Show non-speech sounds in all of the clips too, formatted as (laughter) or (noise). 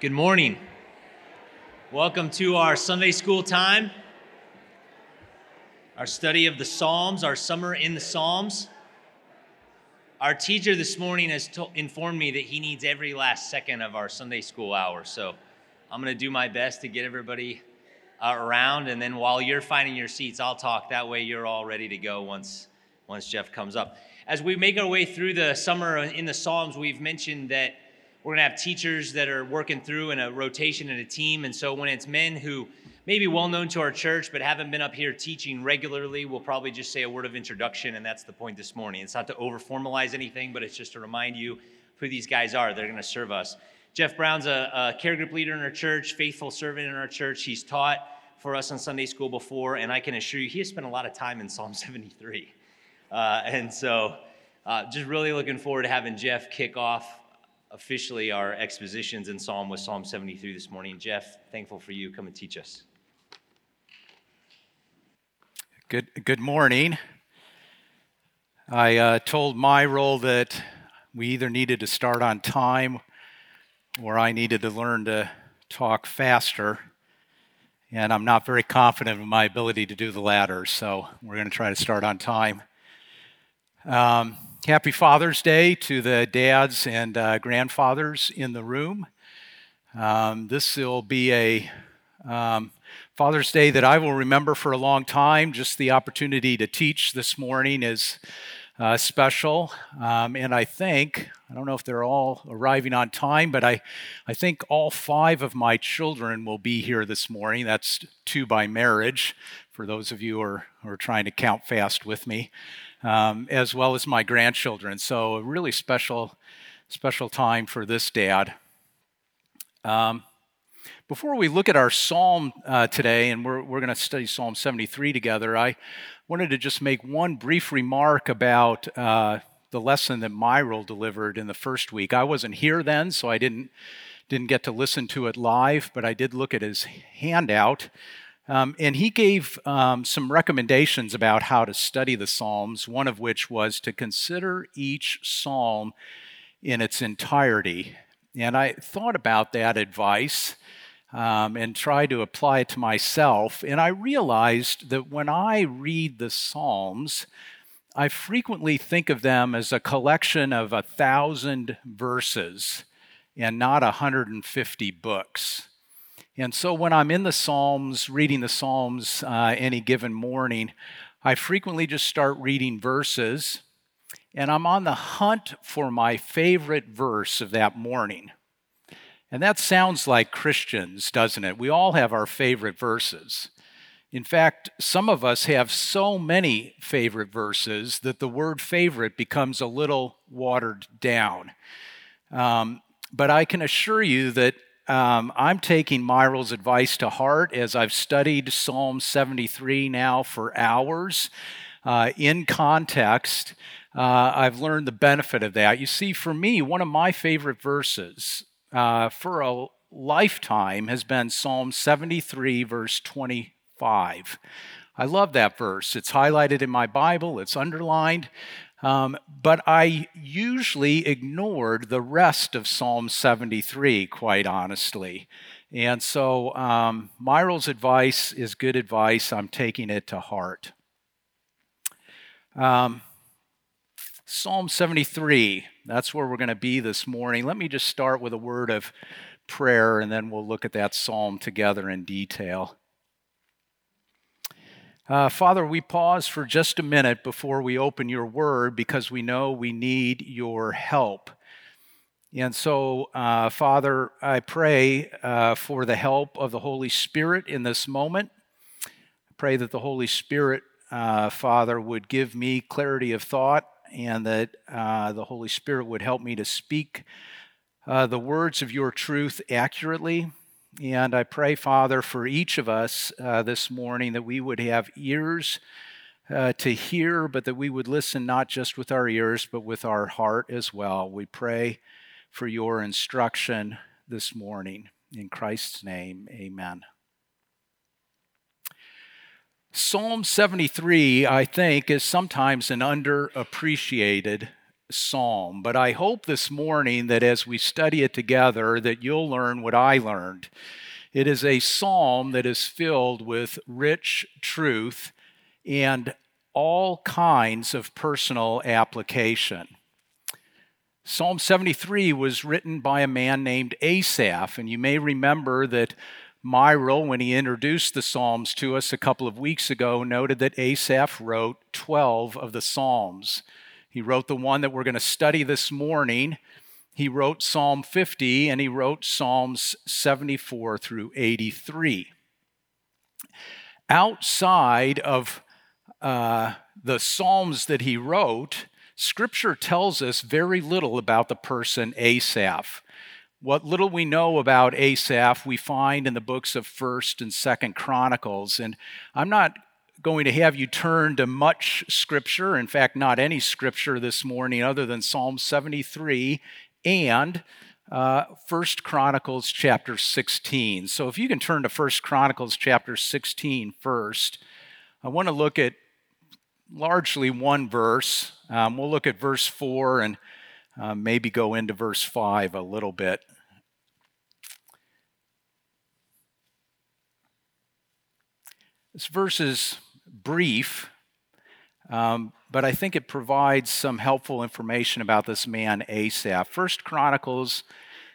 Good morning. Welcome to our Sunday school time, our study of the Psalms, our summer in the Psalms. Our teacher this morning has to- informed me that he needs every last second of our Sunday school hour. So I'm going to do my best to get everybody uh, around. And then while you're finding your seats, I'll talk. That way you're all ready to go once, once Jeff comes up. As we make our way through the summer in the Psalms, we've mentioned that we're going to have teachers that are working through in a rotation in a team. And so when it's men who may be well known to our church but haven't been up here teaching regularly, we'll probably just say a word of introduction. And that's the point this morning. It's not to over formalize anything, but it's just to remind you who these guys are. They're going to serve us. Jeff Brown's a, a care group leader in our church, faithful servant in our church. He's taught for us on Sunday school before, and I can assure you he has spent a lot of time in Psalm (laughs) 73. Uh, and so, uh, just really looking forward to having Jeff kick off officially our expositions in Psalm with Psalm 73 this morning. Jeff, thankful for you. Come and teach us. Good, good morning. I uh, told my role that we either needed to start on time or I needed to learn to talk faster. And I'm not very confident in my ability to do the latter, so we're going to try to start on time. Um, Happy Father's Day to the dads and uh, grandfathers in the room. Um, this will be a um, Father's Day that I will remember for a long time. Just the opportunity to teach this morning is uh, special. Um, and I think, I don't know if they're all arriving on time, but I, I think all five of my children will be here this morning. That's two by marriage, for those of you who are, who are trying to count fast with me um, as well as my grandchildren. So a really special, special time for this dad. Um, before we look at our psalm uh, today, and we're, we're going to study Psalm 73 together, I wanted to just make one brief remark about uh, the lesson that Myril delivered in the first week. I wasn't here then, so I didn't didn't get to listen to it live, but I did look at his handout. Um, and he gave um, some recommendations about how to study the Psalms, one of which was to consider each psalm in its entirety. And I thought about that advice um, and tried to apply it to myself. And I realized that when I read the Psalms, I frequently think of them as a collection of a thousand verses and not 150 books. And so when I'm in the Psalms, reading the Psalms uh, any given morning, I frequently just start reading verses, and I'm on the hunt for my favorite verse of that morning. And that sounds like Christians, doesn't it? We all have our favorite verses. In fact, some of us have so many favorite verses that the word favorite becomes a little watered down. Um, but I can assure you that um, I'm taking Myril's advice to heart as I've studied Psalm 73 now for hours. Uh, in context, uh, I've learned the benefit of that. You see, for me, one of my favorite verses uh, for a lifetime has been Psalm 73, verse 25. I love that verse. It's highlighted in my Bible, it's underlined. Um, but I usually ignored the rest of Psalm 73, quite honestly. And so um, advice is good advice. I'm taking it to heart. Um, Psalm 73, that's where we're going to be this morning. Let me just start with a word of prayer, and then we'll look at that psalm together in detail. Uh, Father, we pause for just a minute before we open your word because we know we need your help. And so, uh, Father, I pray uh, for the help of the Holy Spirit in this moment. I pray that the Holy Spirit, uh, Father, would give me clarity of thought and that uh, the Holy Spirit would help me to speak uh, the words of your truth accurately and I pray, Father, for each of us uh, this morning that we would have ears uh, to hear, but that we would listen not just with our ears, but with our heart as well. We pray for your instruction this morning. In Christ's name, amen. Psalm 73, I think, is sometimes an underappreciated psalm, but I hope this morning that as we study it together that you'll learn what I learned. It is a psalm that is filled with rich truth and all kinds of personal application. Psalm 73 was written by a man named Asaph, and you may remember that Myral, when he introduced the Psalms to us a couple of weeks ago, noted that Asaph wrote 12 of the Psalms. He wrote the one that we're going to study this morning. He wrote Psalm 50 and he wrote Psalms 74 through 83. Outside of uh, the Psalms that he wrote, Scripture tells us very little about the person Asaph. What little we know about Asaph, we find in the books of 1st and 2nd Chronicles. And I'm not going to have you turn to much scripture, in fact, not any scripture this morning other than Psalm 73 and uh, 1 Chronicles chapter 16. So if you can turn to 1 Chronicles chapter 16 first, I want to look at largely one verse. Um, we'll look at verse 4 and uh, maybe go into verse 5 a little bit. This verse is brief, um, but I think it provides some helpful information about this man Asaph. First Chronicles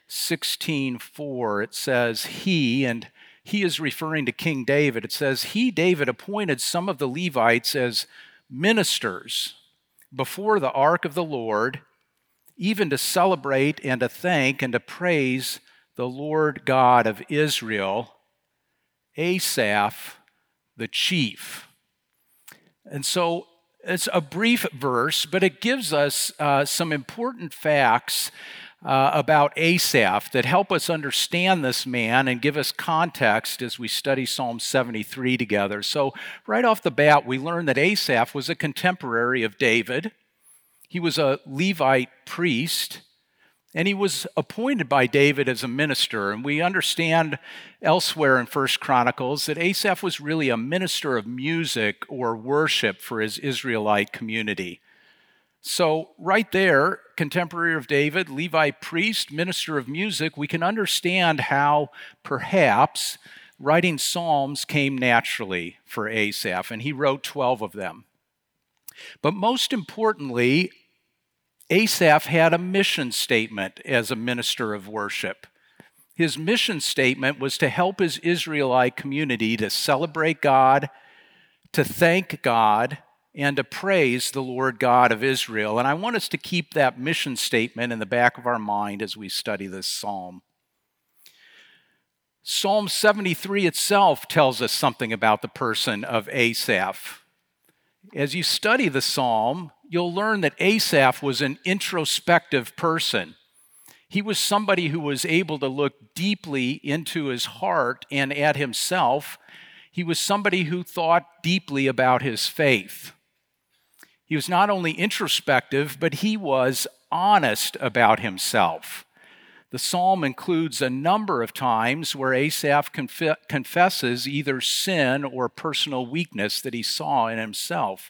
16:4 it says he and he is referring to King David. It says he David appointed some of the Levites as ministers before the ark of the Lord, even to celebrate and to thank and to praise the Lord God of Israel. Asaph the chief. And so it's a brief verse, but it gives us uh, some important facts uh, about Asaph that help us understand this man and give us context as we study Psalm 73 together. So, right off the bat, we learn that Asaph was a contemporary of David. He was a Levite priest. And he was appointed by David as a minister. And we understand elsewhere in First Chronicles that Asaph was really a minister of music or worship for his Israelite community. So, right there, contemporary of David, Levi priest, minister of music, we can understand how perhaps writing Psalms came naturally for Asaph, and he wrote 12 of them. But most importantly, Asaph had a mission statement as a minister of worship. His mission statement was to help his Israelite community to celebrate God, to thank God, and to praise the Lord God of Israel. And I want us to keep that mission statement in the back of our mind as we study this psalm. Psalm 73 itself tells us something about the person of Asaph. As you study the psalm, you'll learn that Asaph was an introspective person. He was somebody who was able to look deeply into his heart and at himself. He was somebody who thought deeply about his faith. He was not only introspective, but he was honest about himself. The psalm includes a number of times where Asaph conf- confesses either sin or personal weakness that he saw in himself.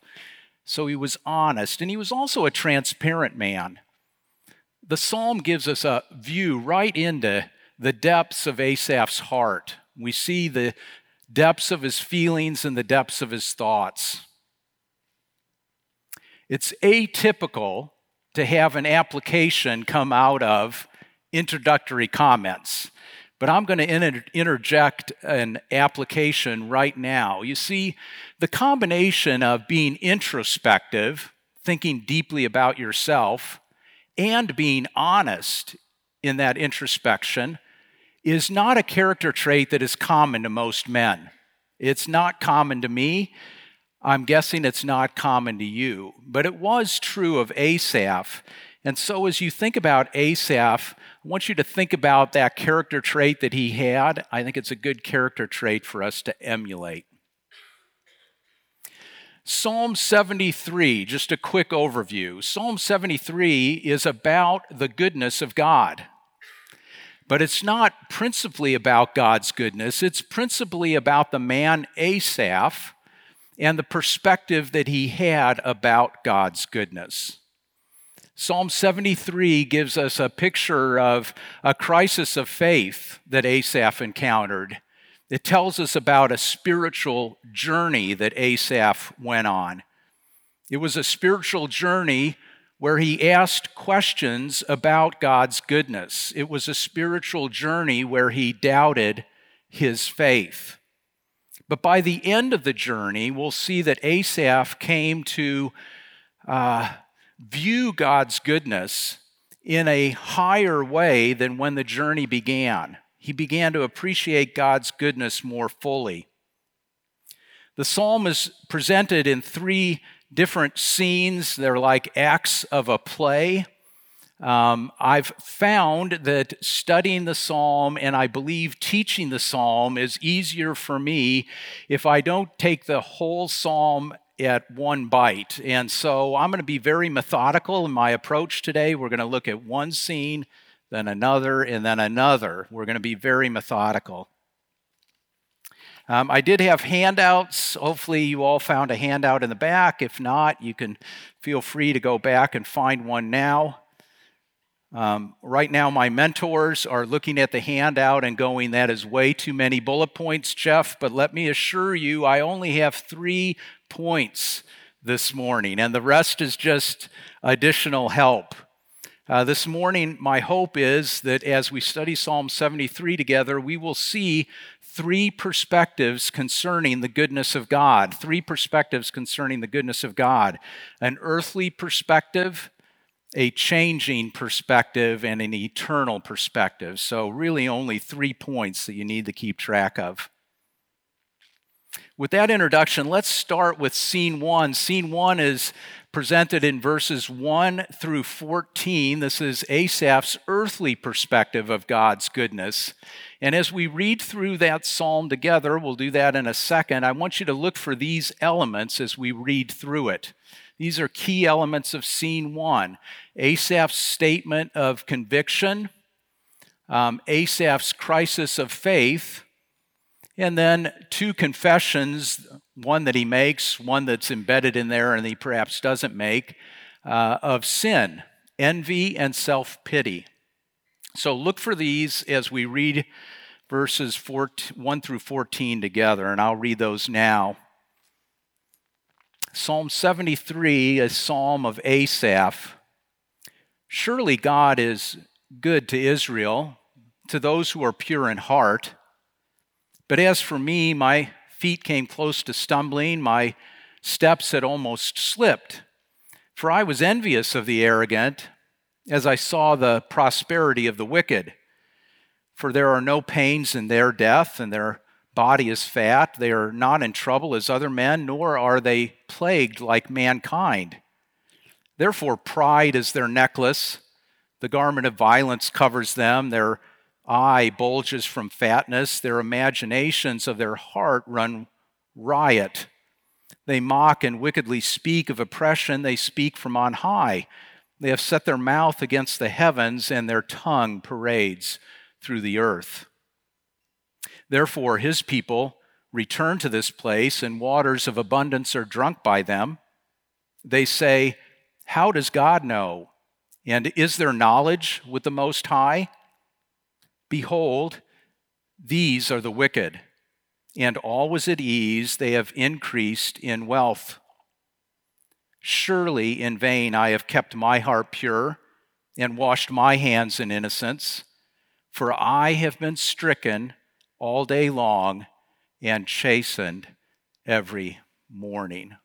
So he was honest, and he was also a transparent man. The psalm gives us a view right into the depths of Asaph's heart. We see the depths of his feelings and the depths of his thoughts. It's atypical to have an application come out of introductory comments. But I'm going to interject an application right now. You see, the combination of being introspective, thinking deeply about yourself, and being honest in that introspection is not a character trait that is common to most men. It's not common to me. I'm guessing it's not common to you. But it was true of Asaph. And so, as you think about Asaph, I want you to think about that character trait that he had. I think it's a good character trait for us to emulate. Psalm 73, just a quick overview. Psalm 73 is about the goodness of God. But it's not principally about God's goodness, it's principally about the man Asaph and the perspective that he had about God's goodness. Psalm 73 gives us a picture of a crisis of faith that Asaph encountered. It tells us about a spiritual journey that Asaph went on. It was a spiritual journey where he asked questions about God's goodness. It was a spiritual journey where he doubted his faith. But by the end of the journey, we'll see that Asaph came to uh, view God's goodness in a higher way than when the journey began. He began to appreciate God's goodness more fully. The psalm is presented in three different scenes. They're like acts of a play. Um, I've found that studying the psalm and I believe teaching the psalm is easier for me if I don't take the whole psalm at one bite. And so I'm going to be very methodical in my approach today. We're going to look at one scene, then another, and then another. We're going to be very methodical. Um, I did have handouts. Hopefully, you all found a handout in the back. If not, you can feel free to go back and find one now. Um, right now, my mentors are looking at the handout and going, That is way too many bullet points, Jeff. But let me assure you, I only have three points this morning, and the rest is just additional help. Uh, this morning, my hope is that as we study Psalm 73 together, we will see three perspectives concerning the goodness of God. Three perspectives concerning the goodness of God an earthly perspective, a changing perspective, and an eternal perspective. So, really, only three points that you need to keep track of. With that introduction, let's start with scene one. Scene one is presented in verses 1 through 14. This is Asaph's earthly perspective of God's goodness. And as we read through that psalm together, we'll do that in a second. I want you to look for these elements as we read through it. These are key elements of scene one Asaph's statement of conviction, um, Asaph's crisis of faith and then two confessions one that he makes, one that's embedded in there and he perhaps doesn't make, uh, of sin, envy, and self pity. So look for these as we read verses 1 through 14 together, and I'll read those now. Psalm 73, a psalm of Asaph. Surely God is good to Israel, to those who are pure in heart. But as for me, my feet came close to stumbling, my steps had almost slipped. For I was envious of the arrogant as I saw the prosperity of the wicked. For there are no pains in their death, and their body is fat. They are not in trouble as other men, nor are they plagued like mankind. Therefore, pride is their necklace. The garment of violence covers them. Their eye bulges from fatness, their imaginations of their heart run riot. They mock and wickedly speak of oppression, they speak from on high. They have set their mouth against the heavens, and their tongue parades through the earth. Therefore, his people return to this place, and waters of abundance are drunk by them. They say, How does God know? And is there knowledge with the Most High? Behold, these are the wicked, and always at ease they have increased in wealth. Surely in vain I have kept my heart pure and washed my hands in innocence, for I have been stricken all day long and chastened every morning.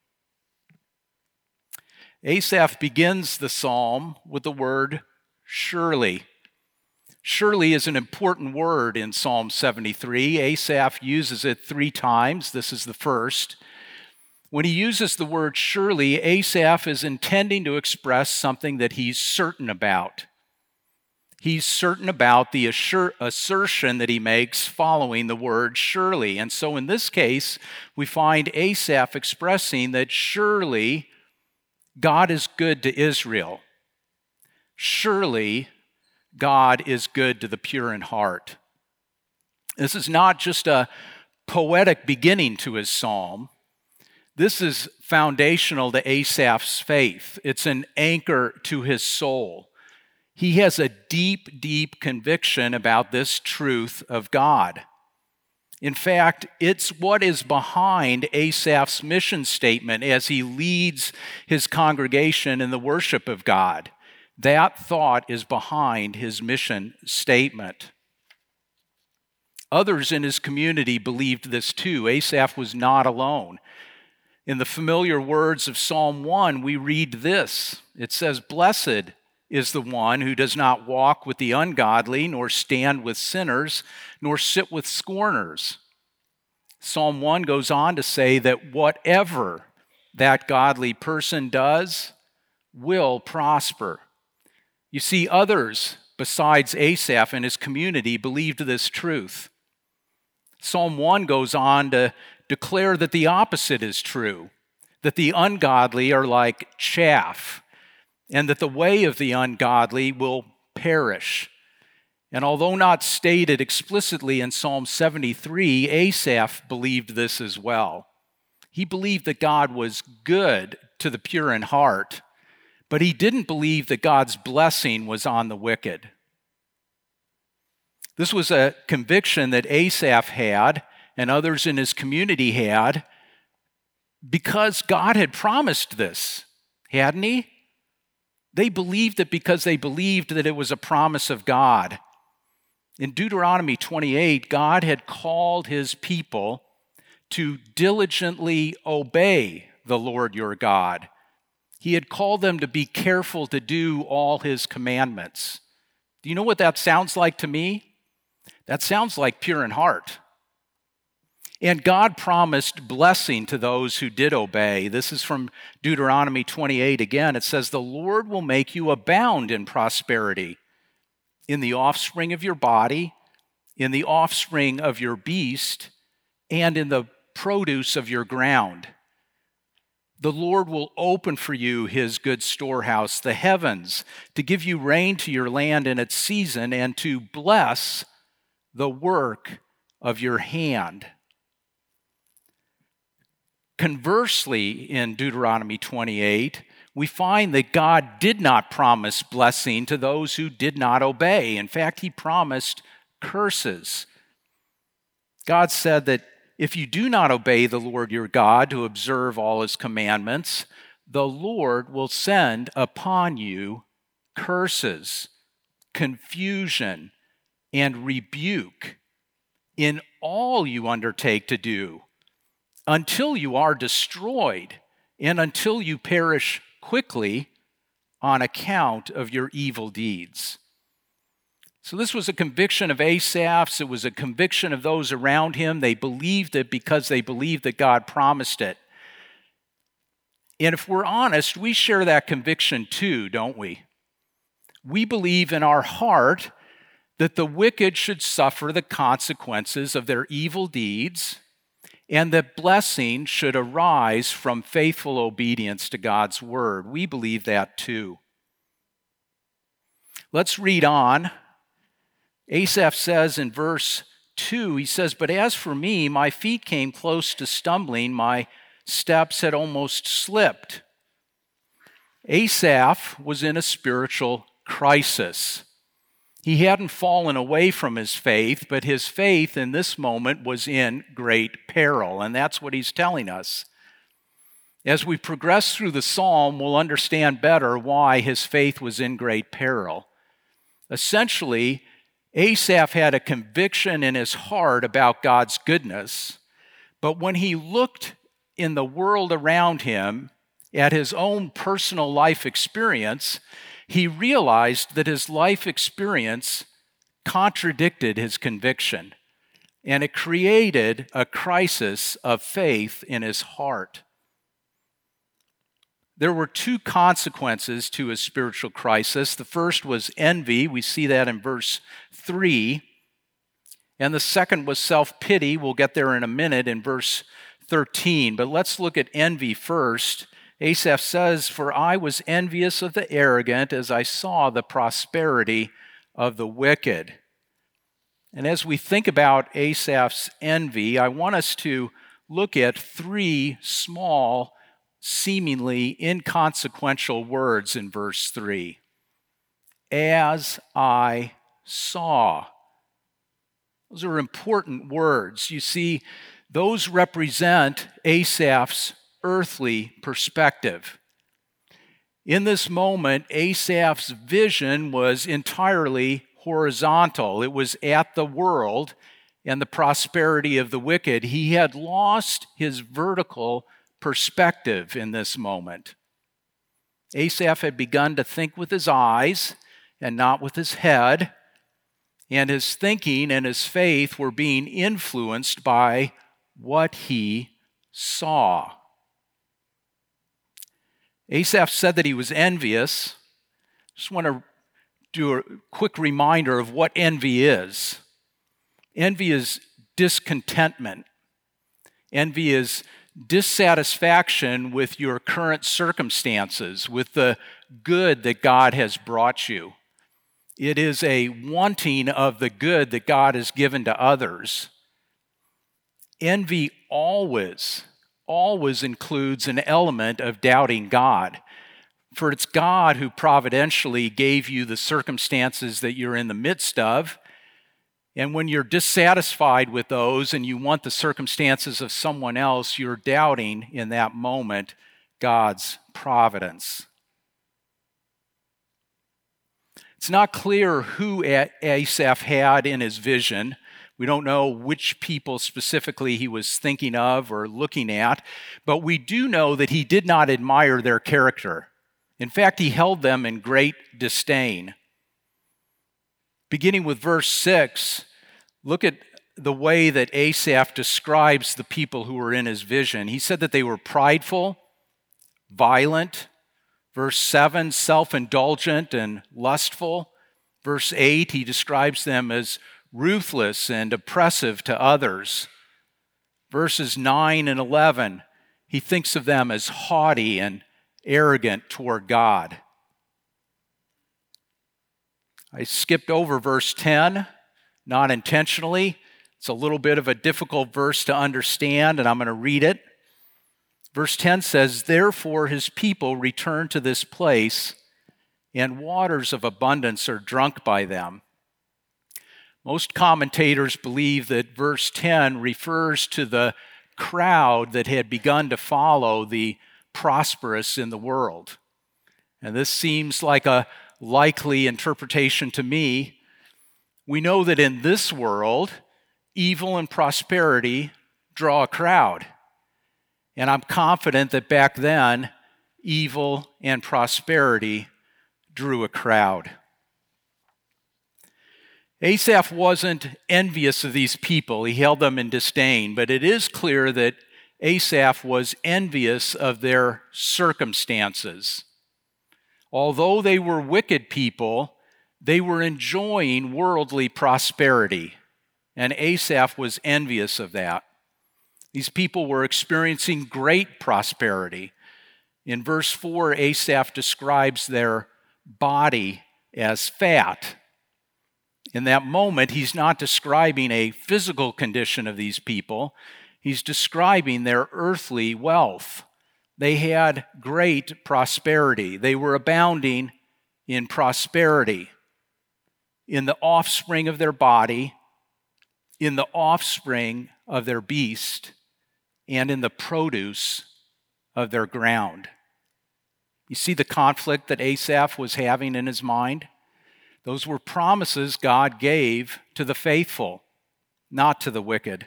Asaph begins the psalm with the word surely. Surely is an important word in Psalm 73. Asaph uses it three times. This is the first. When he uses the word surely, Asaph is intending to express something that he's certain about. He's certain about the assur- assertion that he makes following the word surely. And so in this case, we find Asaph expressing that surely God is good to Israel. Surely God is good to the pure in heart. This is not just a poetic beginning to his psalm. This is foundational to Asaph's faith. It's an anchor to his soul. He has a deep, deep conviction about this truth of God. In fact, it's what is behind Asaph's mission statement as he leads his congregation in the worship of God. That thought is behind his mission statement. Others in his community believed this too. Asaph was not alone. In the familiar words of Psalm 1, we read this it says, Blessed is the one who does not walk with the ungodly, nor stand with sinners, nor sit with scorners. Psalm 1 goes on to say that whatever that godly person does will prosper. You see, others besides Asaph and his community believed this truth. Psalm 1 goes on to declare that the opposite is true that the ungodly are like chaff, and that the way of the ungodly will perish. And although not stated explicitly in Psalm 73, Asaph believed this as well. He believed that God was good to the pure in heart, but he didn't believe that God's blessing was on the wicked. This was a conviction that Asaph had and others in his community had because God had promised this, hadn't he? They believed it because they believed that it was a promise of God. In Deuteronomy 28, God had called his people to diligently obey the Lord your God. He had called them to be careful to do all his commandments. Do you know what that sounds like to me? That sounds like pure in heart. And God promised blessing to those who did obey. This is from Deuteronomy 28 again. It says, The Lord will make you abound in prosperity in the offspring of your body, in the offspring of your beast, and in the produce of your ground. The Lord will open for you his good storehouse, the heavens, to give you rain to your land in its season, and to bless the work of your hand. Conversely, in Deuteronomy 28, we find that God did not promise blessing to those who did not obey. In fact, he promised curses. God said that if you do not obey the Lord your God to observe all his commandments, the Lord will send upon you curses, confusion, and rebuke in all you undertake to do until you are destroyed and until you perish quickly on account of your evil deeds. So, this was a conviction of Asaph's. It was a conviction of those around him. They believed it because they believed that God promised it. And if we're honest, we share that conviction too, don't we? We believe in our heart that the wicked should suffer the consequences of their evil deeds and that blessing should arise from faithful obedience to God's word. We believe that too. Let's read on. Asaph says in verse 2, he says, But as for me, my feet came close to stumbling, my steps had almost slipped. Asaph was in a spiritual crisis. He hadn't fallen away from his faith, but his faith in this moment was in great peril. And that's what he's telling us. As we progress through the psalm, we'll understand better why his faith was in great peril. Essentially, Asaph had a conviction in his heart about God's goodness, but when he looked in the world around him at his own personal life experience, he realized that his life experience contradicted his conviction, and it created a crisis of faith in his heart. There were two consequences to his spiritual crisis. The first was envy. We see that in verse 3. And the second was self pity. We'll get there in a minute in verse 13. But let's look at envy first. Asaph says, For I was envious of the arrogant as I saw the prosperity of the wicked. And as we think about Asaph's envy, I want us to look at three small, seemingly inconsequential words in verse 3. As I saw. Those are important words. You see, those represent Asaph's earthly perspective. In this moment, Asaph's vision was entirely horizontal, it was at the world and the prosperity of the wicked. He had lost his vertical perspective in this moment. Asaph had begun to think with his eyes and not with his head, and his thinking and his faith were being influenced by what he saw. Asaph said that he was envious. Just want to do a quick reminder of what envy is. Envy is discontentment. Envy is dissatisfaction with your current circumstances, with the good that God has brought you. It is a wanting of the good that God has given to others. Envy always, always includes an element of doubting God. For it's God who providentially gave you the circumstances that you're in the midst of. And when you're dissatisfied with those and you want the circumstances of someone else, you're doubting in that moment God's providence. It's not clear who Asaph had in his vision. We don't know which people specifically he was thinking of or looking at, but we do know that he did not admire their character. In fact, he held them in great disdain. Beginning with verse 6, look at the way that Asaph describes the people who were in his vision. He said that they were prideful, violent. Verse 7, self indulgent and lustful. Verse 8, he describes them as ruthless and oppressive to others. Verses 9 and 11, he thinks of them as haughty and arrogant toward God. I skipped over verse 10, not intentionally. It's a little bit of a difficult verse to understand, and I'm going to read it. Verse 10 says, Therefore his people return to this place, and waters of abundance are drunk by them. Most commentators believe that verse 10 refers to the crowd that had begun to follow the prosperous in the world. And this seems like a likely interpretation to me. We know that in this world, evil and prosperity draw a crowd. And I'm confident that back then, evil and prosperity drew a crowd. Asaph wasn't envious of these people, he held them in disdain, but it is clear that Asaph was envious of their circumstances. Although they were wicked people, they were enjoying worldly prosperity, and Asaph was envious of that. These people were experiencing great prosperity. In verse 4, Asaph describes their body as fat. In that moment, he's not describing a physical condition of these people, He's describing their earthly wealth. They had great prosperity, they were abounding in prosperity, in the offspring of their body, in the offspring of their beast, and in the produce of their ground. You see the conflict that Asaph was having in his mind? Those were promises God gave to the faithful, not to the wicked.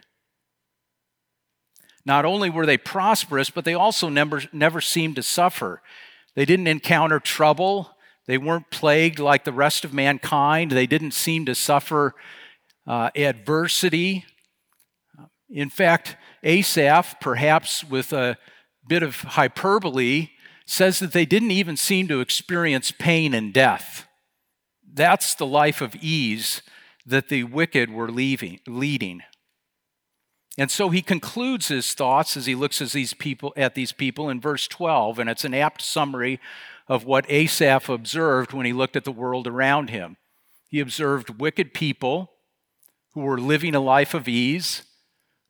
Not only were they prosperous, but they also never, never seemed to suffer. They didn't encounter trouble. They weren't plagued like the rest of mankind. They didn't seem to suffer uh, adversity. In fact, Asaph, perhaps with a bit of hyperbole, says that they didn't even seem to experience pain and death. That's the life of ease that the wicked were leaving, leading. And so he concludes his thoughts as he looks at these people, at these people in verse 12, and it's an apt summary of what Asaph observed when he looked at the world around him. He observed wicked people who were living a life of ease,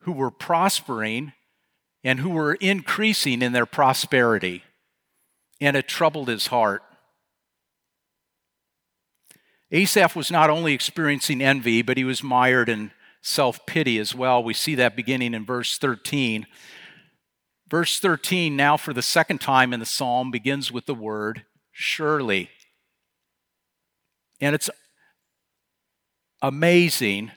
who were prospering, and who were increasing in their prosperity, and it troubled his heart. Asaph was not only experiencing envy, but he was mired in self pity as well. We see that beginning in verse 13. Verse 13, now for the second time in the psalm, begins with the word surely. And it's amazing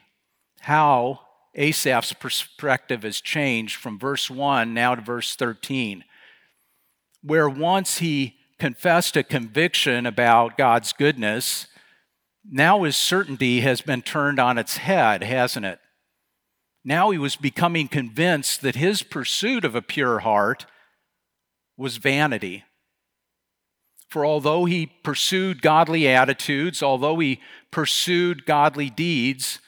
how Asaph's perspective has changed from verse 1 now to verse 13, where once he confessed a conviction about God's goodness, now his certainty has been turned on its head, hasn't it? Now he was becoming convinced that his pursuit of a pure heart was vanity. For although he pursued godly attitudes, although he pursued godly deeds,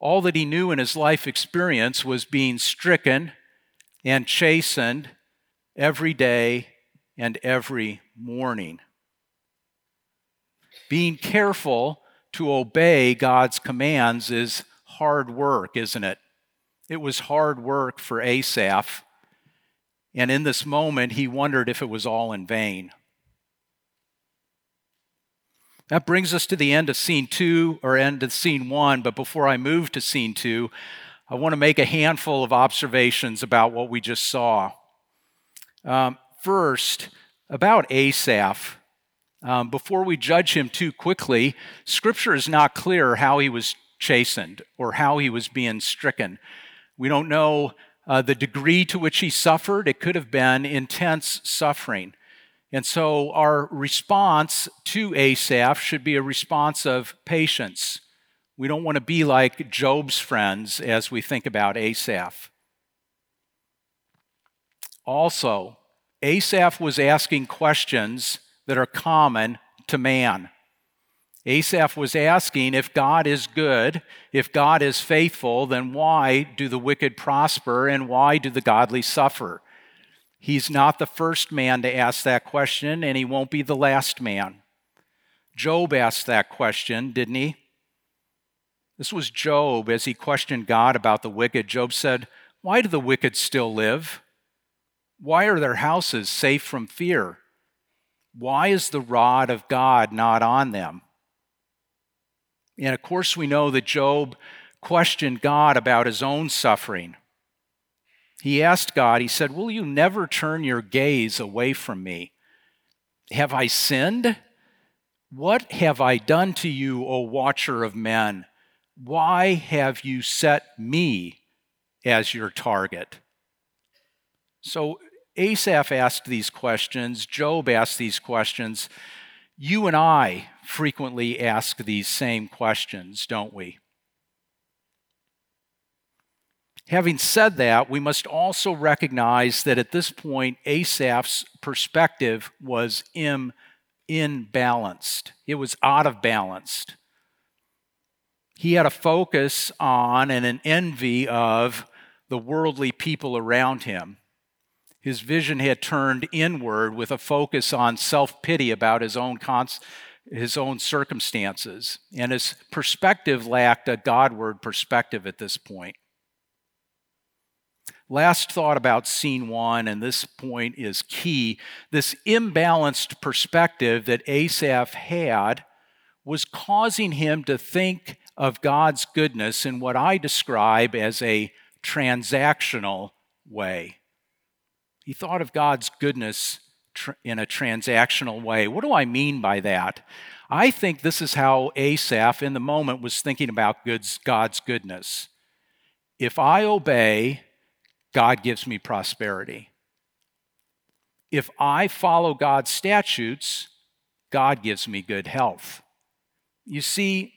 all that he knew in his life experience was being stricken and chastened every day and every morning. Being careful to obey God's commands is hard work, isn't it? It was hard work for Asaph, and in this moment he wondered if it was all in vain. That brings us to the end of scene two or end of scene one. But before I move to scene two, I want to make a handful of observations about what we just saw. Um, first, about Asaph. Um, before we judge him too quickly, Scripture is not clear how he was chastened or how he was being stricken. We don't know uh, the degree to which he suffered. It could have been intense suffering. And so our response to Asaph should be a response of patience. We don't want to be like Job's friends as we think about Asaph. Also, Asaph was asking questions that are common to man. Asaph was asking if God is good, if God is faithful, then why do the wicked prosper and why do the godly suffer? He's not the first man to ask that question, and he won't be the last man. Job asked that question, didn't he? This was Job as he questioned God about the wicked. Job said, Why do the wicked still live? Why are their houses safe from fear? Why is the rod of God not on them? And of course, we know that Job questioned God about his own suffering. He asked God, he said, Will you never turn your gaze away from me? Have I sinned? What have I done to you, O watcher of men? Why have you set me as your target? So Asaph asked these questions, Job asked these questions. You and I frequently ask these same questions, don't we? Having said that, we must also recognize that at this point, Asaph's perspective was Im, imbalanced. It was out of balance. He had a focus on and an envy of the worldly people around him. His vision had turned inward with a focus on self pity about his own, cons- his own circumstances. And his perspective lacked a Godward perspective at this point. Last thought about scene one, and this point is key. This imbalanced perspective that Asaph had was causing him to think of God's goodness in what I describe as a transactional way. He thought of God's goodness in a transactional way. What do I mean by that? I think this is how Asaph, in the moment, was thinking about God's goodness. If I obey, God gives me prosperity. If I follow God's statutes, God gives me good health. You see,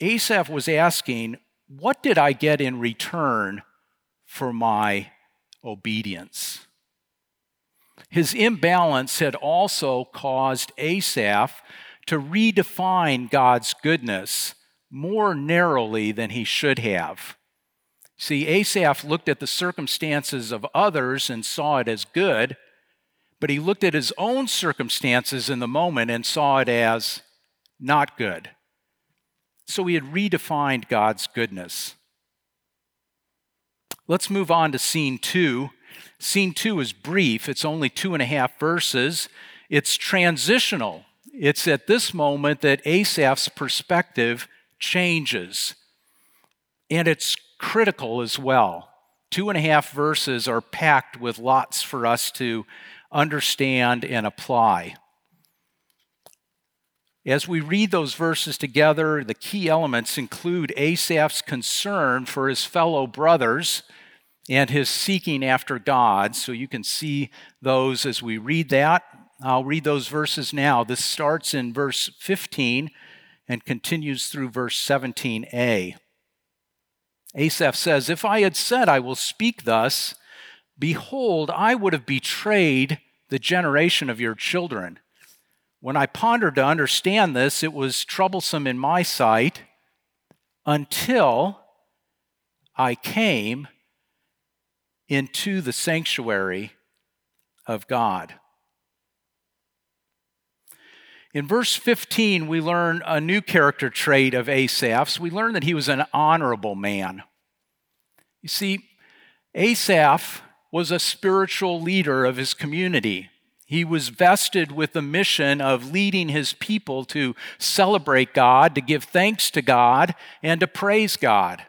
Asaph was asking, What did I get in return for my obedience? His imbalance had also caused Asaph to redefine God's goodness more narrowly than he should have. See, Asaph looked at the circumstances of others and saw it as good, but he looked at his own circumstances in the moment and saw it as not good. So he had redefined God's goodness. Let's move on to scene two. Scene two is brief, it's only two and a half verses. It's transitional. It's at this moment that Asaph's perspective changes. And it's critical as well. Two and a half verses are packed with lots for us to understand and apply. As we read those verses together, the key elements include Asaph's concern for his fellow brothers and his seeking after God. So you can see those as we read that. I'll read those verses now. This starts in verse 15 and continues through verse 17a. Asaph says, If I had said, I will speak thus, behold, I would have betrayed the generation of your children. When I pondered to understand this, it was troublesome in my sight until I came into the sanctuary of God. In verse 15, we learn a new character trait of Asaph's. We learn that he was an honorable man. You see, Asaph was a spiritual leader of his community. He was vested with the mission of leading his people to celebrate God, to give thanks to God, and to praise God.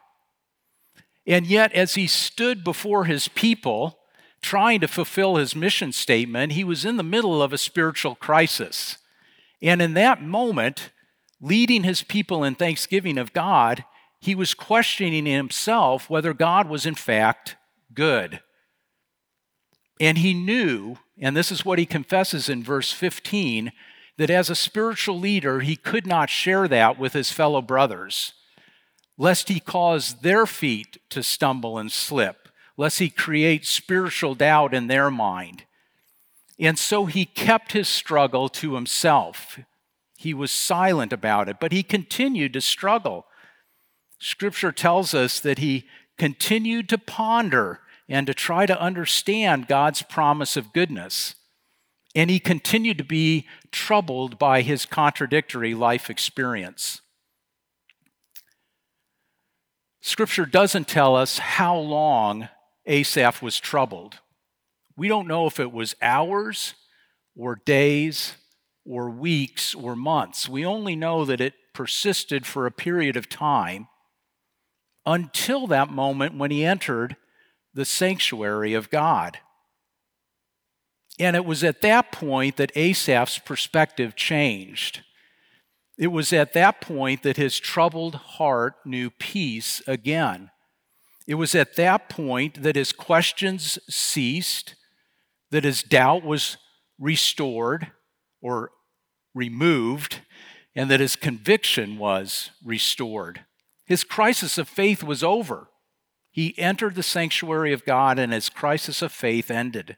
And yet, as he stood before his people, trying to fulfill his mission statement, he was in the middle of a spiritual crisis. And in that moment, leading his people in thanksgiving of God, he was questioning himself whether God was in fact good. And he knew, and this is what he confesses in verse 15, that as a spiritual leader, he could not share that with his fellow brothers, lest he cause their feet to stumble and slip, lest he create spiritual doubt in their mind. And so he kept his struggle to himself. He was silent about it, but he continued to struggle. Scripture tells us that he continued to ponder and to try to understand God's promise of goodness. And he continued to be troubled by his contradictory life experience. Scripture doesn't tell us how long Asaph was troubled. We don't know if it was hours or days or weeks or months. We only know that it persisted for a period of time until that moment when he entered the sanctuary of God. And it was at that point that Asaph's perspective changed. It was at that point that his troubled heart knew peace again. It was at that point that his questions ceased, that his doubt was restored or removed, and that his conviction was restored. His crisis of faith was over. He entered the sanctuary of God and his crisis of faith ended.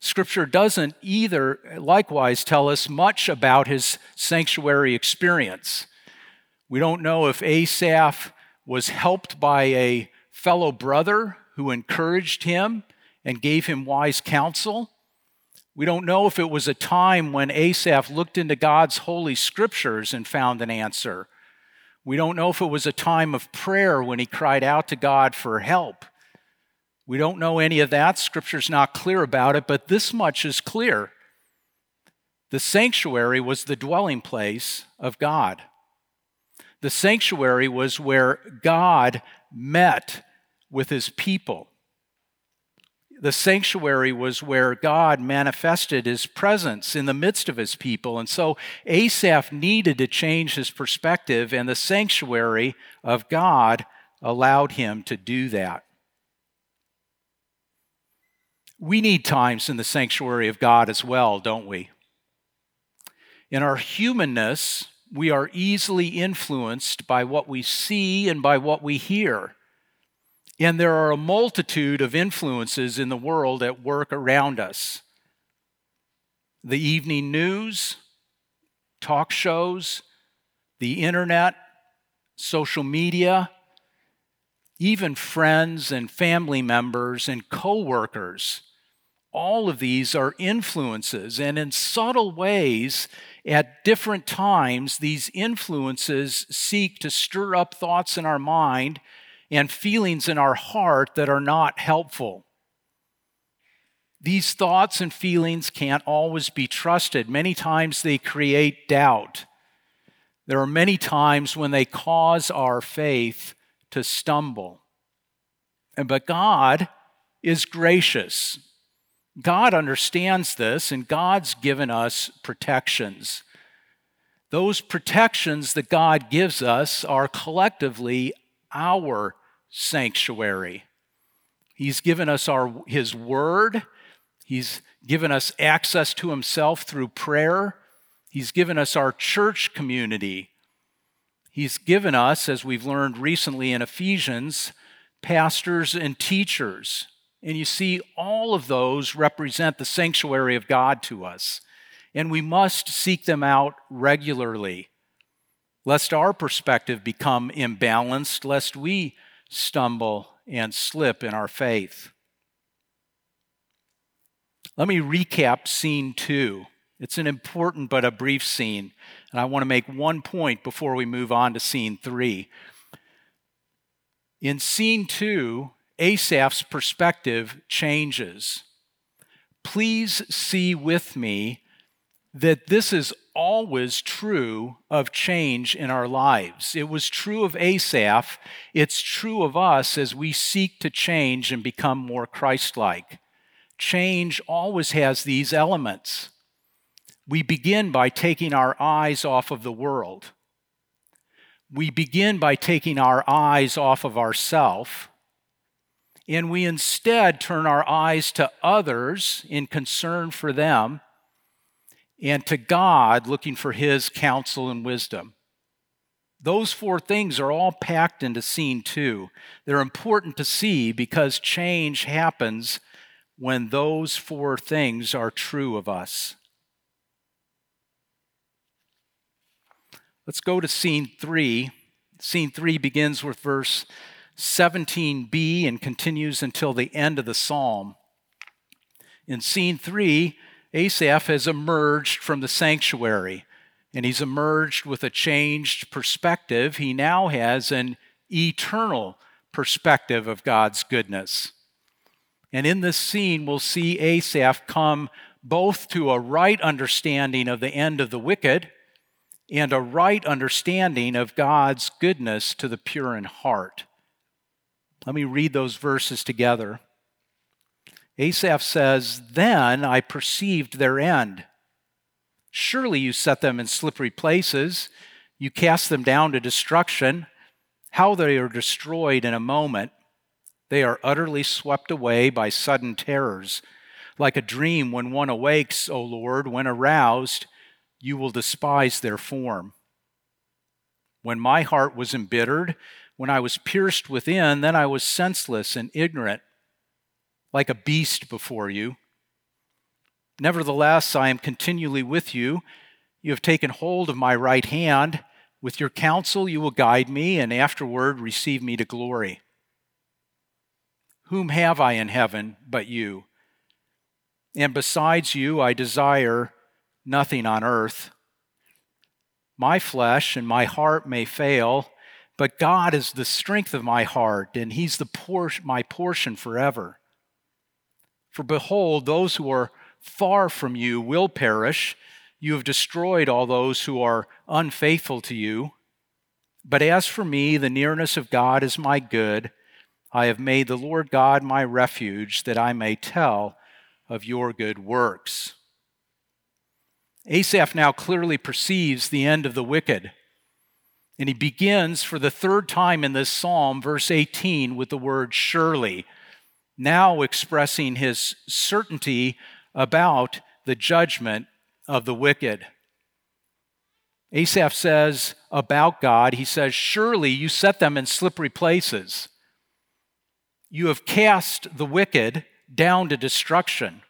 Scripture doesn't either, likewise, tell us much about his sanctuary experience. We don't know if Asaph was helped by a fellow brother who encouraged him and gave him wise counsel. We don't know if it was a time when Asaph looked into God's holy scriptures and found an answer we don't know if it was a time of prayer when he cried out to God for help. We don't know any of that. Scripture's not clear about it, but this much is clear. The sanctuary was the dwelling place of God. The sanctuary was where God met with his people the sanctuary was where God manifested his presence in the midst of his people. And so Asaph needed to change his perspective, and the sanctuary of God allowed him to do that. We need times in the sanctuary of God as well, don't we? In our humanness, we are easily influenced by what we see and by what we hear. And there are a multitude of influences in the world at work around us. The evening news, talk shows, the internet, social media, even friends and family members and coworkers. All of these are influences, and in subtle ways, at different times, these influences seek to stir up thoughts in our mind and feelings in our heart that are not helpful. These thoughts and feelings can't always be trusted. Many times they create doubt. There are many times when they cause our faith to stumble. But God is gracious. God understands this, and God's given us protections. Those protections that God gives us are collectively our sanctuary. He's given us our, His Word, He's given us access to Himself through prayer, He's given us our church community. He's given us, as we've learned recently in Ephesians, pastors and teachers. And you see, all of those represent the sanctuary of God to us. And we must seek them out regularly, lest our perspective become imbalanced, lest we stumble and slip in our faith. Let me recap scene two. It's an important but a brief scene, and I want to make one point before we move on to scene three. In scene two, Asaph's perspective changes. Please see with me that this is always true of change in our lives. It was true of Asaph, it's true of us as we seek to change and become more Christ like. Change always has these elements. We begin by taking our eyes off of the world. We begin by taking our eyes off of ourself, and we instead turn our eyes to others in concern for them and to God looking for his counsel and wisdom. Those four things are all packed into scene two. They're important to see because change happens when those four things are true of us. Let's go to scene three. Scene three begins with verse 17b and continues until the end of the psalm. In scene three, Asaph has emerged from the sanctuary and he's emerged with a changed perspective. He now has an eternal perspective of God's goodness. And in this scene, we'll see Asaph come both to a right understanding of the end of the wicked and a right understanding of God's goodness to the pure in heart. Let me read those verses together. Asaph says, Then I perceived their end. Surely you set them in slippery places, you cast them down to destruction. How they are destroyed in a moment. They are utterly swept away by sudden terrors. Like a dream when one awakes, O Lord, when aroused, you will despise their form. When my heart was embittered, when I was pierced within, then I was senseless and ignorant, like a beast before you. Nevertheless, I am continually with you. You have taken hold of my right hand. With your counsel, you will guide me, and afterward receive me to glory. Whom have I in heaven but you? And besides you, I desire nothing on earth. My flesh and my heart may fail, but God is the strength of my heart, and He's the por- my portion forever. For behold, those who are far from you will perish. You have destroyed all those who are unfaithful to you. But as for me, the nearness of God is my good. I have made the Lord God my refuge, that I may tell of your good works. Asaph now clearly perceives the end of the wicked. And he begins for the third time in this psalm, verse 18, with the word surely, now expressing his certainty about the judgment of the wicked. Asaph says about God, he says, Surely you set them in slippery places. You have cast the wicked down to destruction.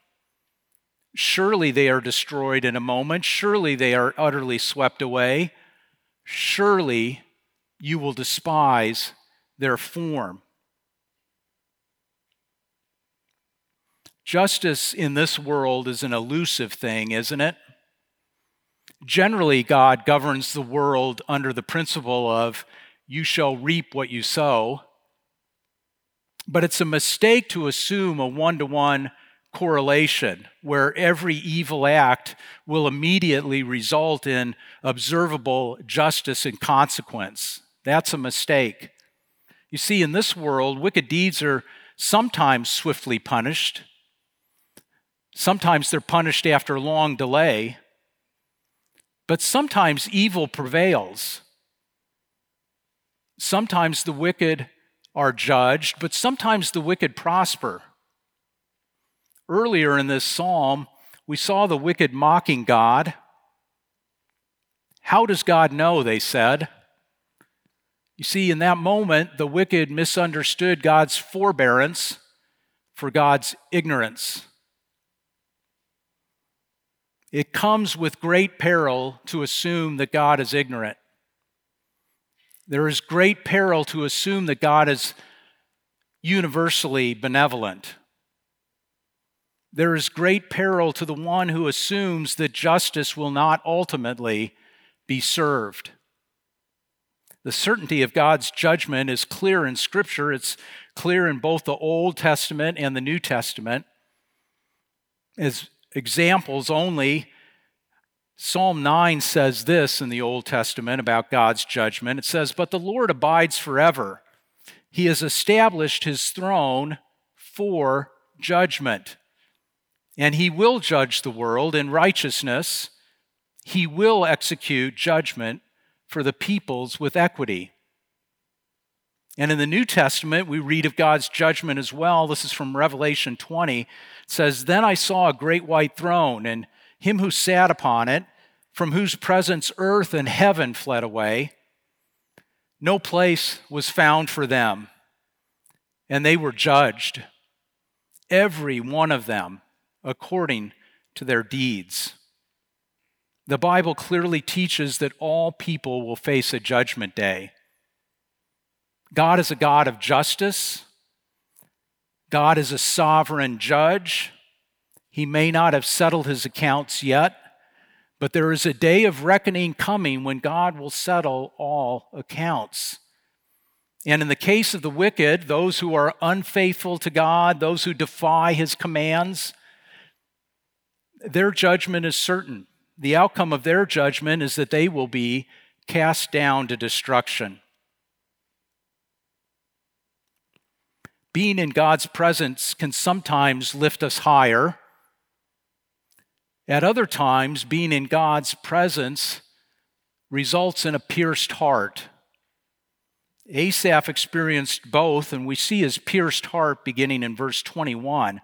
Surely they are destroyed in a moment. Surely they are utterly swept away. Surely you will despise their form. Justice in this world is an elusive thing, isn't it? Generally, God governs the world under the principle of you shall reap what you sow. But it's a mistake to assume a one to one correlation where every evil act will immediately result in observable justice and consequence. That's a mistake. You see, in this world, wicked deeds are sometimes swiftly punished, sometimes they're punished after a long delay, but sometimes evil prevails. Sometimes the wicked are judged, but sometimes the wicked prosper. Earlier in this psalm, we saw the wicked mocking God. How does God know? They said. You see, in that moment, the wicked misunderstood God's forbearance for God's ignorance. It comes with great peril to assume that God is ignorant. There is great peril to assume that God is universally benevolent. There is great peril to the one who assumes that justice will not ultimately be served. The certainty of God's judgment is clear in Scripture. It's clear in both the Old Testament and the New Testament. As examples only, Psalm 9 says this in the Old Testament about God's judgment. It says, But the Lord abides forever. He has established his throne for judgment. And he will judge the world in righteousness. He will execute judgment for the peoples with equity. And in the New Testament, we read of God's judgment as well. This is from Revelation 20. It says, Then I saw a great white throne, and him who sat upon it, from whose presence earth and heaven fled away. No place was found for them, and they were judged, every one of them, according to their deeds. The Bible clearly teaches that all people will face a judgment day. God is a God of justice. God is a sovereign judge. He may not have settled his accounts yet, but there is a day of reckoning coming when God will settle all accounts. And in the case of the wicked, those who are unfaithful to God, those who defy his commands, their judgment is certain the outcome of their judgment is that they will be cast down to destruction. Being in God's presence can sometimes lift us higher. At other times, being in God's presence results in a pierced heart. Asaph experienced both, and we see his pierced heart beginning in verse 21,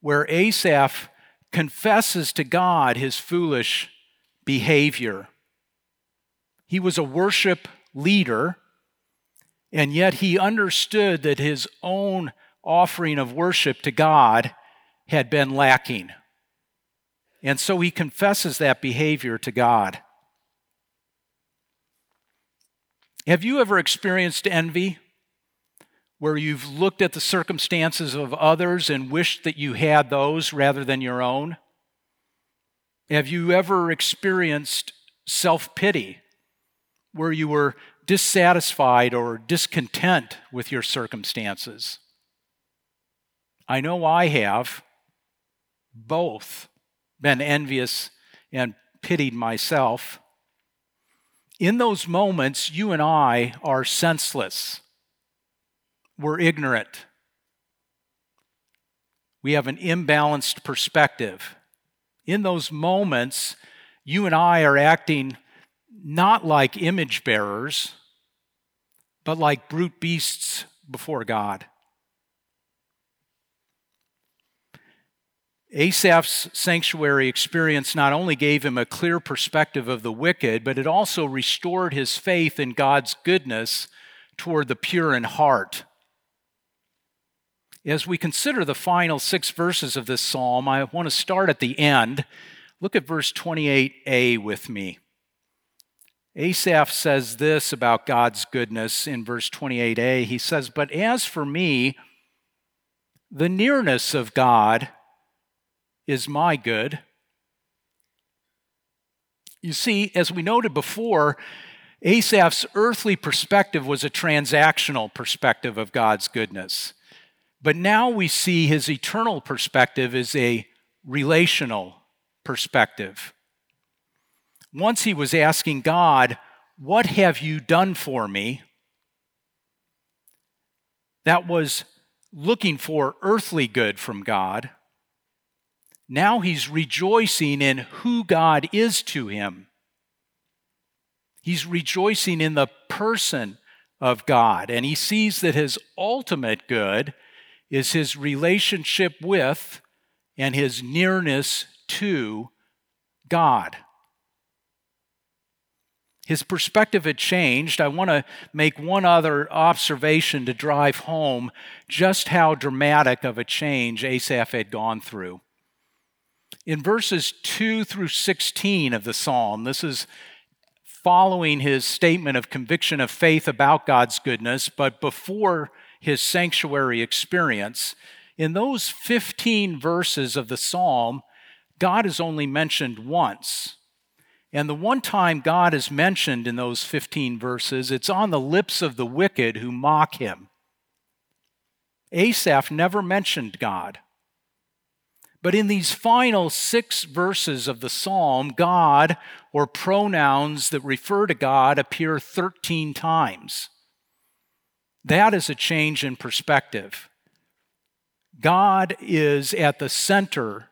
where Asaph confesses to God his foolish behavior. He was a worship leader, and yet he understood that his own offering of worship to God had been lacking. And so he confesses that behavior to God. Have you ever experienced envy? where you've looked at the circumstances of others and wished that you had those rather than your own? Have you ever experienced self pity where you were dissatisfied or discontent with your circumstances? I know I have both been envious and pitied myself. In those moments, you and I are senseless we're ignorant. We have an imbalanced perspective. In those moments, you and I are acting not like image bearers, but like brute beasts before God. Asaph's sanctuary experience not only gave him a clear perspective of the wicked, but it also restored his faith in God's goodness toward the pure in heart. As we consider the final six verses of this psalm, I want to start at the end. Look at verse 28a with me. Asaph says this about God's goodness in verse 28a. He says, But as for me, the nearness of God is my good. You see, as we noted before, Asaph's earthly perspective was a transactional perspective of God's goodness. But now we see his eternal perspective is a relational perspective. Once he was asking God, What have you done for me? That was looking for earthly good from God. Now he's rejoicing in who God is to him. He's rejoicing in the person of God, and he sees that his ultimate good is his relationship with and his nearness to God. His perspective had changed. I want to make one other observation to drive home just how dramatic of a change Asaph had gone through. In verses 2 through 16 of the psalm, this is following his statement of conviction of faith about God's goodness, but before his sanctuary experience, in those 15 verses of the psalm, God is only mentioned once. And the one time God is mentioned in those 15 verses, it's on the lips of the wicked who mock him. Asaph never mentioned God. But in these final six verses of the psalm, God, or pronouns that refer to God, appear 13 times. That is a change in perspective. God is at the center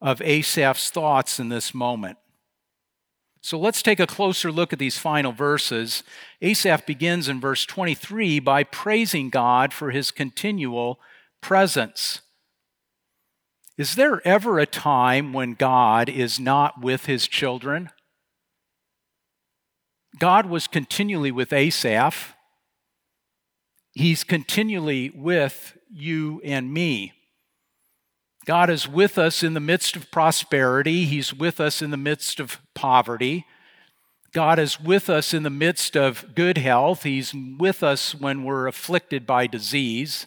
of Asaph's thoughts in this moment. So let's take a closer look at these final verses. Asaph begins in verse 23 by praising God for his continual presence. Is there ever a time when God is not with his children? God was continually with Asaph. He's continually with you and me. God is with us in the midst of prosperity. He's with us in the midst of poverty. God is with us in the midst of good health. He's with us when we're afflicted by disease.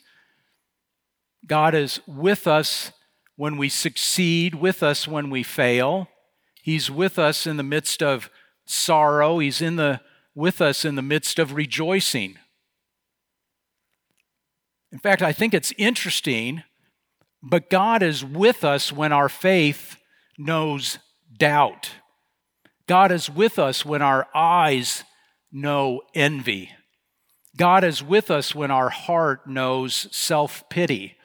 God is with us when we succeed, with us when we fail. He's with us in the midst of sorrow. He's in the, with us in the midst of rejoicing. In fact, I think it's interesting, but God is with us when our faith knows doubt. God is with us when our eyes know envy. God is with us when our heart knows self pity.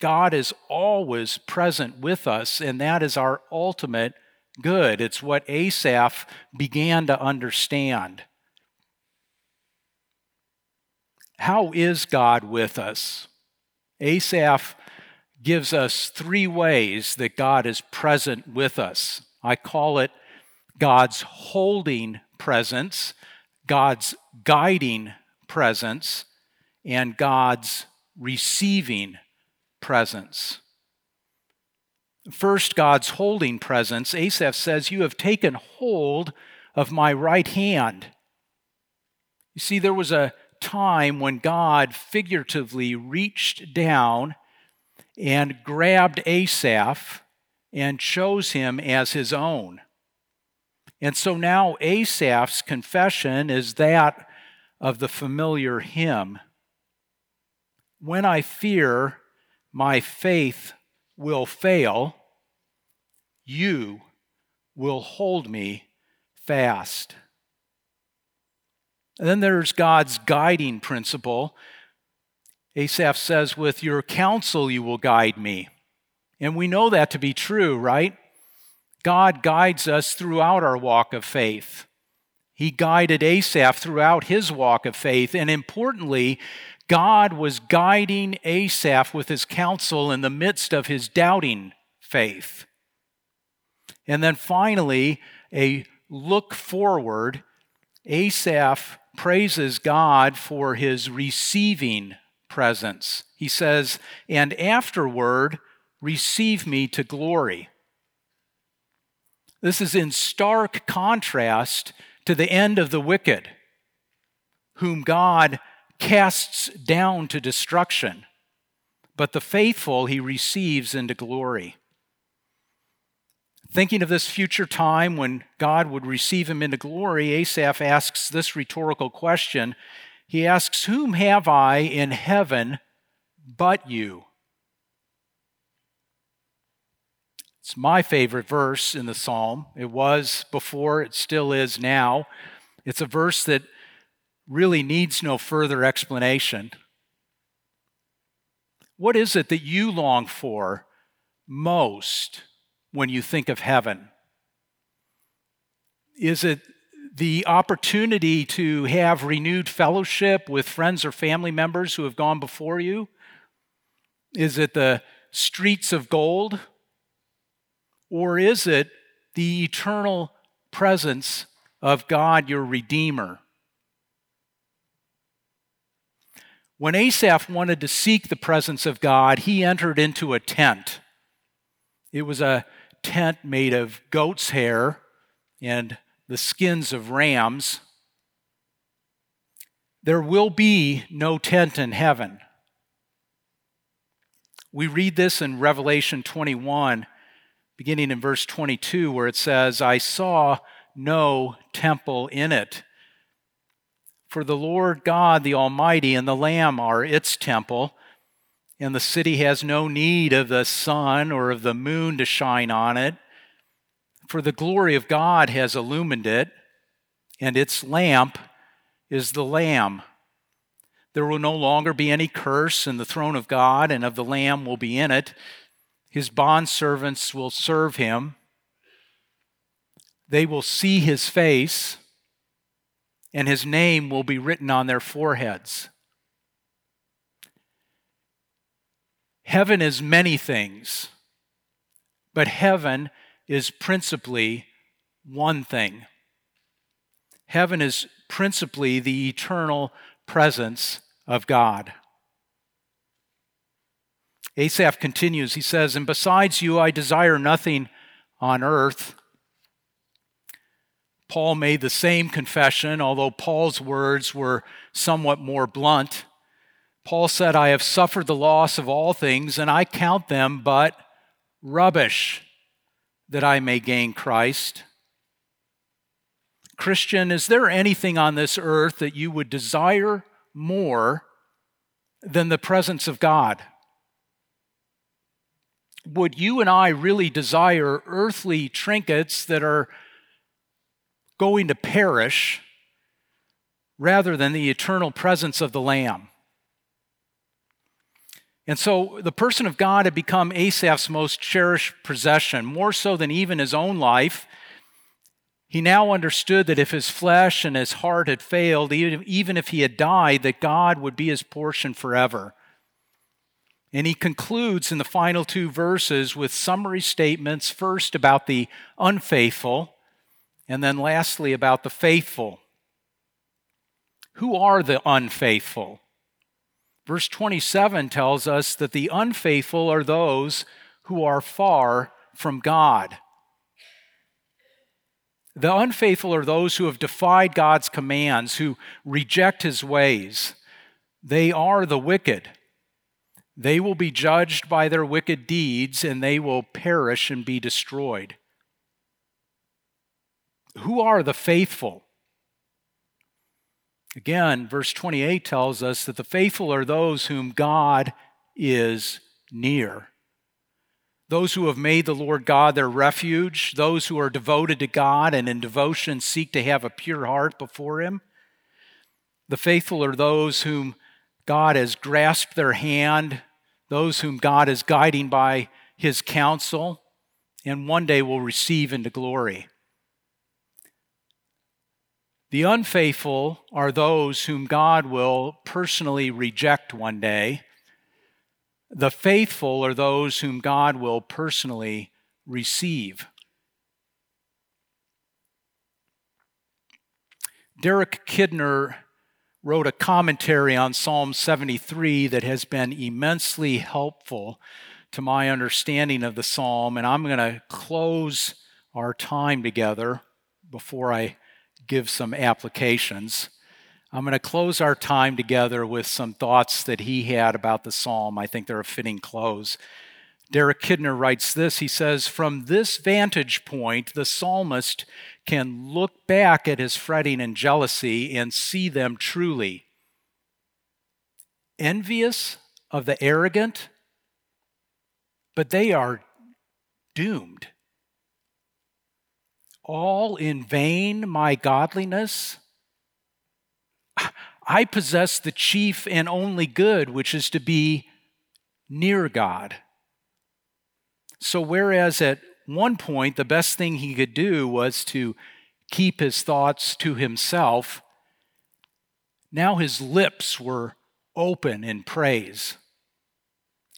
God is always present with us, and that is our ultimate good. It's what Asaph began to understand. How is God with us? Asaph gives us three ways that God is present with us. I call it God's holding presence, God's guiding presence, and God's receiving presence. First, God's holding presence. Asaph says, You have taken hold of my right hand. You see, there was a time when God figuratively reached down and grabbed Asaph and chose him as his own. And so now Asaph's confession is that of the familiar hymn When I fear, my faith will fail, you will hold me fast. And then there's God's guiding principle. Asaph says, With your counsel you will guide me. And we know that to be true, right? God guides us throughout our walk of faith. He guided Asaph throughout his walk of faith. And importantly, God was guiding Asaph with his counsel in the midst of his doubting faith. And then finally, a look forward. Asaph praises God for his receiving presence. He says, And afterward, receive me to glory. This is in stark contrast to the end of the wicked, whom God casts down to destruction, but the faithful he receives into glory. Thinking of this future time when God would receive him into glory, Asaph asks this rhetorical question. He asks, Whom have I in heaven but you. It's my favorite verse in the psalm. It was before, it still is now. It's a verse that really needs no further explanation. What is it that you long for most when you think of heaven? Is it the opportunity to have renewed fellowship with friends or family members who have gone before you? Is it the streets of gold? Or is it the eternal presence of God, your Redeemer? When Asaph wanted to seek the presence of God, he entered into a tent. It was a tent made of goat's hair and the skins of rams. There will be no tent in heaven. We read this in Revelation 21 beginning in verse 22, where it says, I saw no temple in it. For the Lord God, the Almighty, and the Lamb are its temple, and the city has no need of the sun or of the moon to shine on it, for the glory of God has illumined it, and its lamp is the Lamb. There will no longer be any curse, and the throne of God and of the Lamb will be in it his bondservants will serve him. They will see his face, and his name will be written on their foreheads. Heaven is many things, but heaven is principally one thing. Heaven is principally the eternal presence of God. Asaph continues, he says, And besides you, I desire nothing on earth. Paul made the same confession, although Paul's words were somewhat more blunt. Paul said, I have suffered the loss of all things, and I count them but rubbish that I may gain Christ. Christian, is there anything on this earth that you would desire more than the presence of God? would you and I really desire earthly trinkets that are going to perish rather than the eternal presence of the Lamb? And so the person of God had become Asaph's most cherished possession, more so than even his own life. He now understood that if his flesh and his heart had failed, even if he had died, that God would be his portion forever. And he concludes in the final two verses with summary statements first about the unfaithful, and then lastly about the faithful. Who are the unfaithful? Verse 27 tells us that the unfaithful are those who are far from God. The unfaithful are those who have defied God's commands, who reject his ways. They are the wicked. They will be judged by their wicked deeds, and they will perish and be destroyed. Who are the faithful? Again, verse 28 tells us that the faithful are those whom God is near. Those who have made the Lord God their refuge, those who are devoted to God and in devotion seek to have a pure heart before Him. The faithful are those whom God has grasped their hand, those whom God is guiding by his counsel, and one day will receive into glory. The unfaithful are those whom God will personally reject one day. The faithful are those whom God will personally receive. Derek Kidner wrote a commentary on Psalm 73 that has been immensely helpful to my understanding of the psalm. And I'm going to close our time together before I give some applications. I'm going to close our time together with some thoughts that he had about the psalm. I think they're a fitting close. Derek Kidner writes this He says, From this vantage point, the psalmist can look back at his fretting and jealousy and see them truly envious of the arrogant, but they are doomed. All in vain, my godliness? I possess the chief and only good, which is to be near God. So, whereas at one point the best thing he could do was to keep his thoughts to himself, now his lips were open in praise.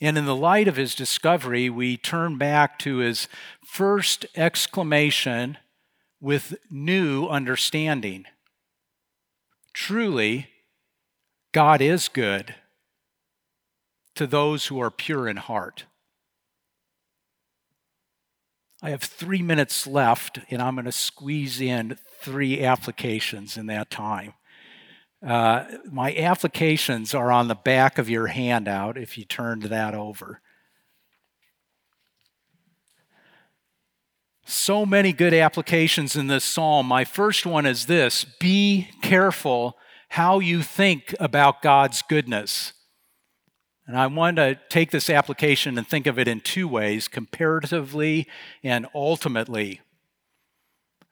And in the light of his discovery, we turn back to his first exclamation with new understanding. Truly, God is good to those who are pure in heart. I have three minutes left, and I'm going to squeeze in three applications in that time. Uh, my applications are on the back of your handout if you turned that over. So many good applications in this psalm. My first one is this be careful how you think about God's goodness. And I want to take this application and think of it in two ways comparatively and ultimately.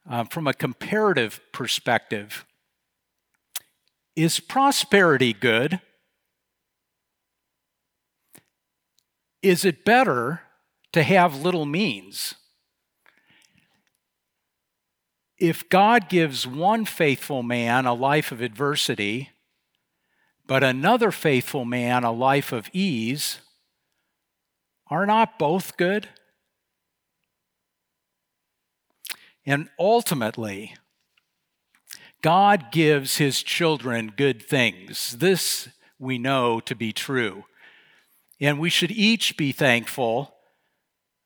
Uh, from a comparative perspective, is prosperity good? Is it better to have little means? If God gives one faithful man a life of adversity, but another faithful man a life of ease, are not both good? And ultimately, God gives his children good things. This we know to be true. And we should each be thankful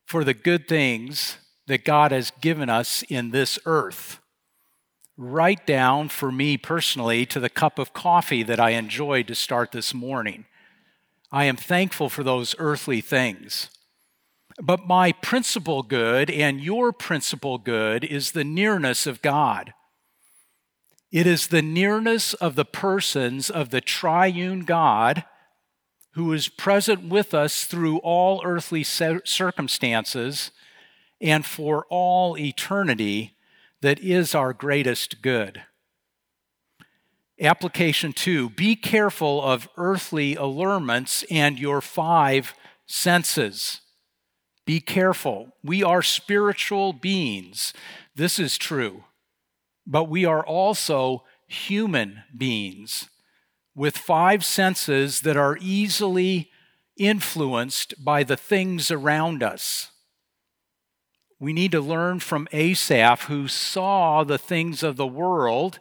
for the good things that God has given us in this earth right down for me personally to the cup of coffee that I enjoyed to start this morning. I am thankful for those earthly things. But my principal good and your principal good is the nearness of God. It is the nearness of the persons of the triune God who is present with us through all earthly circumstances and for all eternity that is our greatest good. Application two be careful of earthly allurements and your five senses. Be careful. We are spiritual beings. This is true. But we are also human beings with five senses that are easily influenced by the things around us. We need to learn from Asaph, who saw the things of the world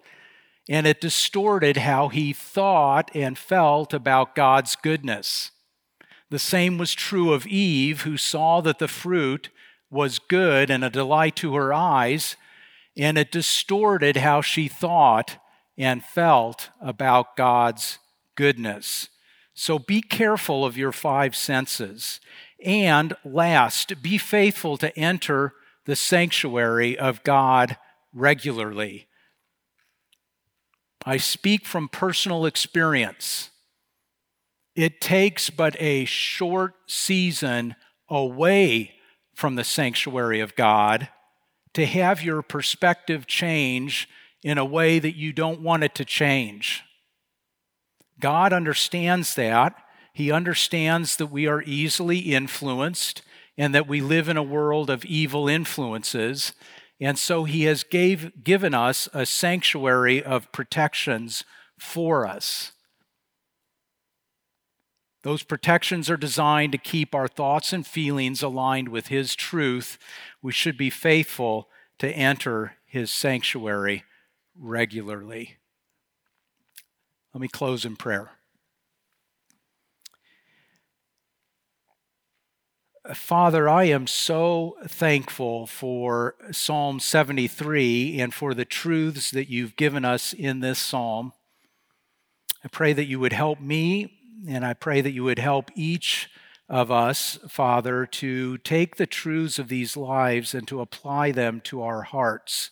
and it distorted how he thought and felt about God's goodness. The same was true of Eve, who saw that the fruit was good and a delight to her eyes, and it distorted how she thought and felt about God's goodness. So be careful of your five senses. And last, be faithful to enter the sanctuary of God regularly. I speak from personal experience. It takes but a short season away from the sanctuary of God to have your perspective change in a way that you don't want it to change. God understands that he understands that we are easily influenced and that we live in a world of evil influences. And so he has gave, given us a sanctuary of protections for us. Those protections are designed to keep our thoughts and feelings aligned with His truth. We should be faithful to enter His sanctuary regularly. Let me close in prayer. Father, I am so thankful for Psalm 73 and for the truths that you've given us in this psalm. I pray that you would help me, and I pray that you would help each of us, Father, to take the truths of these lives and to apply them to our hearts.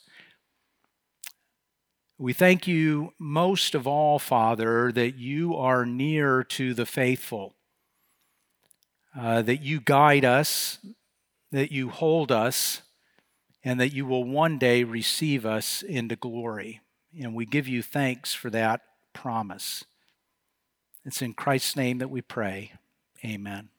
We thank you most of all, Father, that you are near to the faithful uh, that you guide us, that you hold us, and that you will one day receive us into glory. And we give you thanks for that promise. It's in Christ's name that we pray. Amen.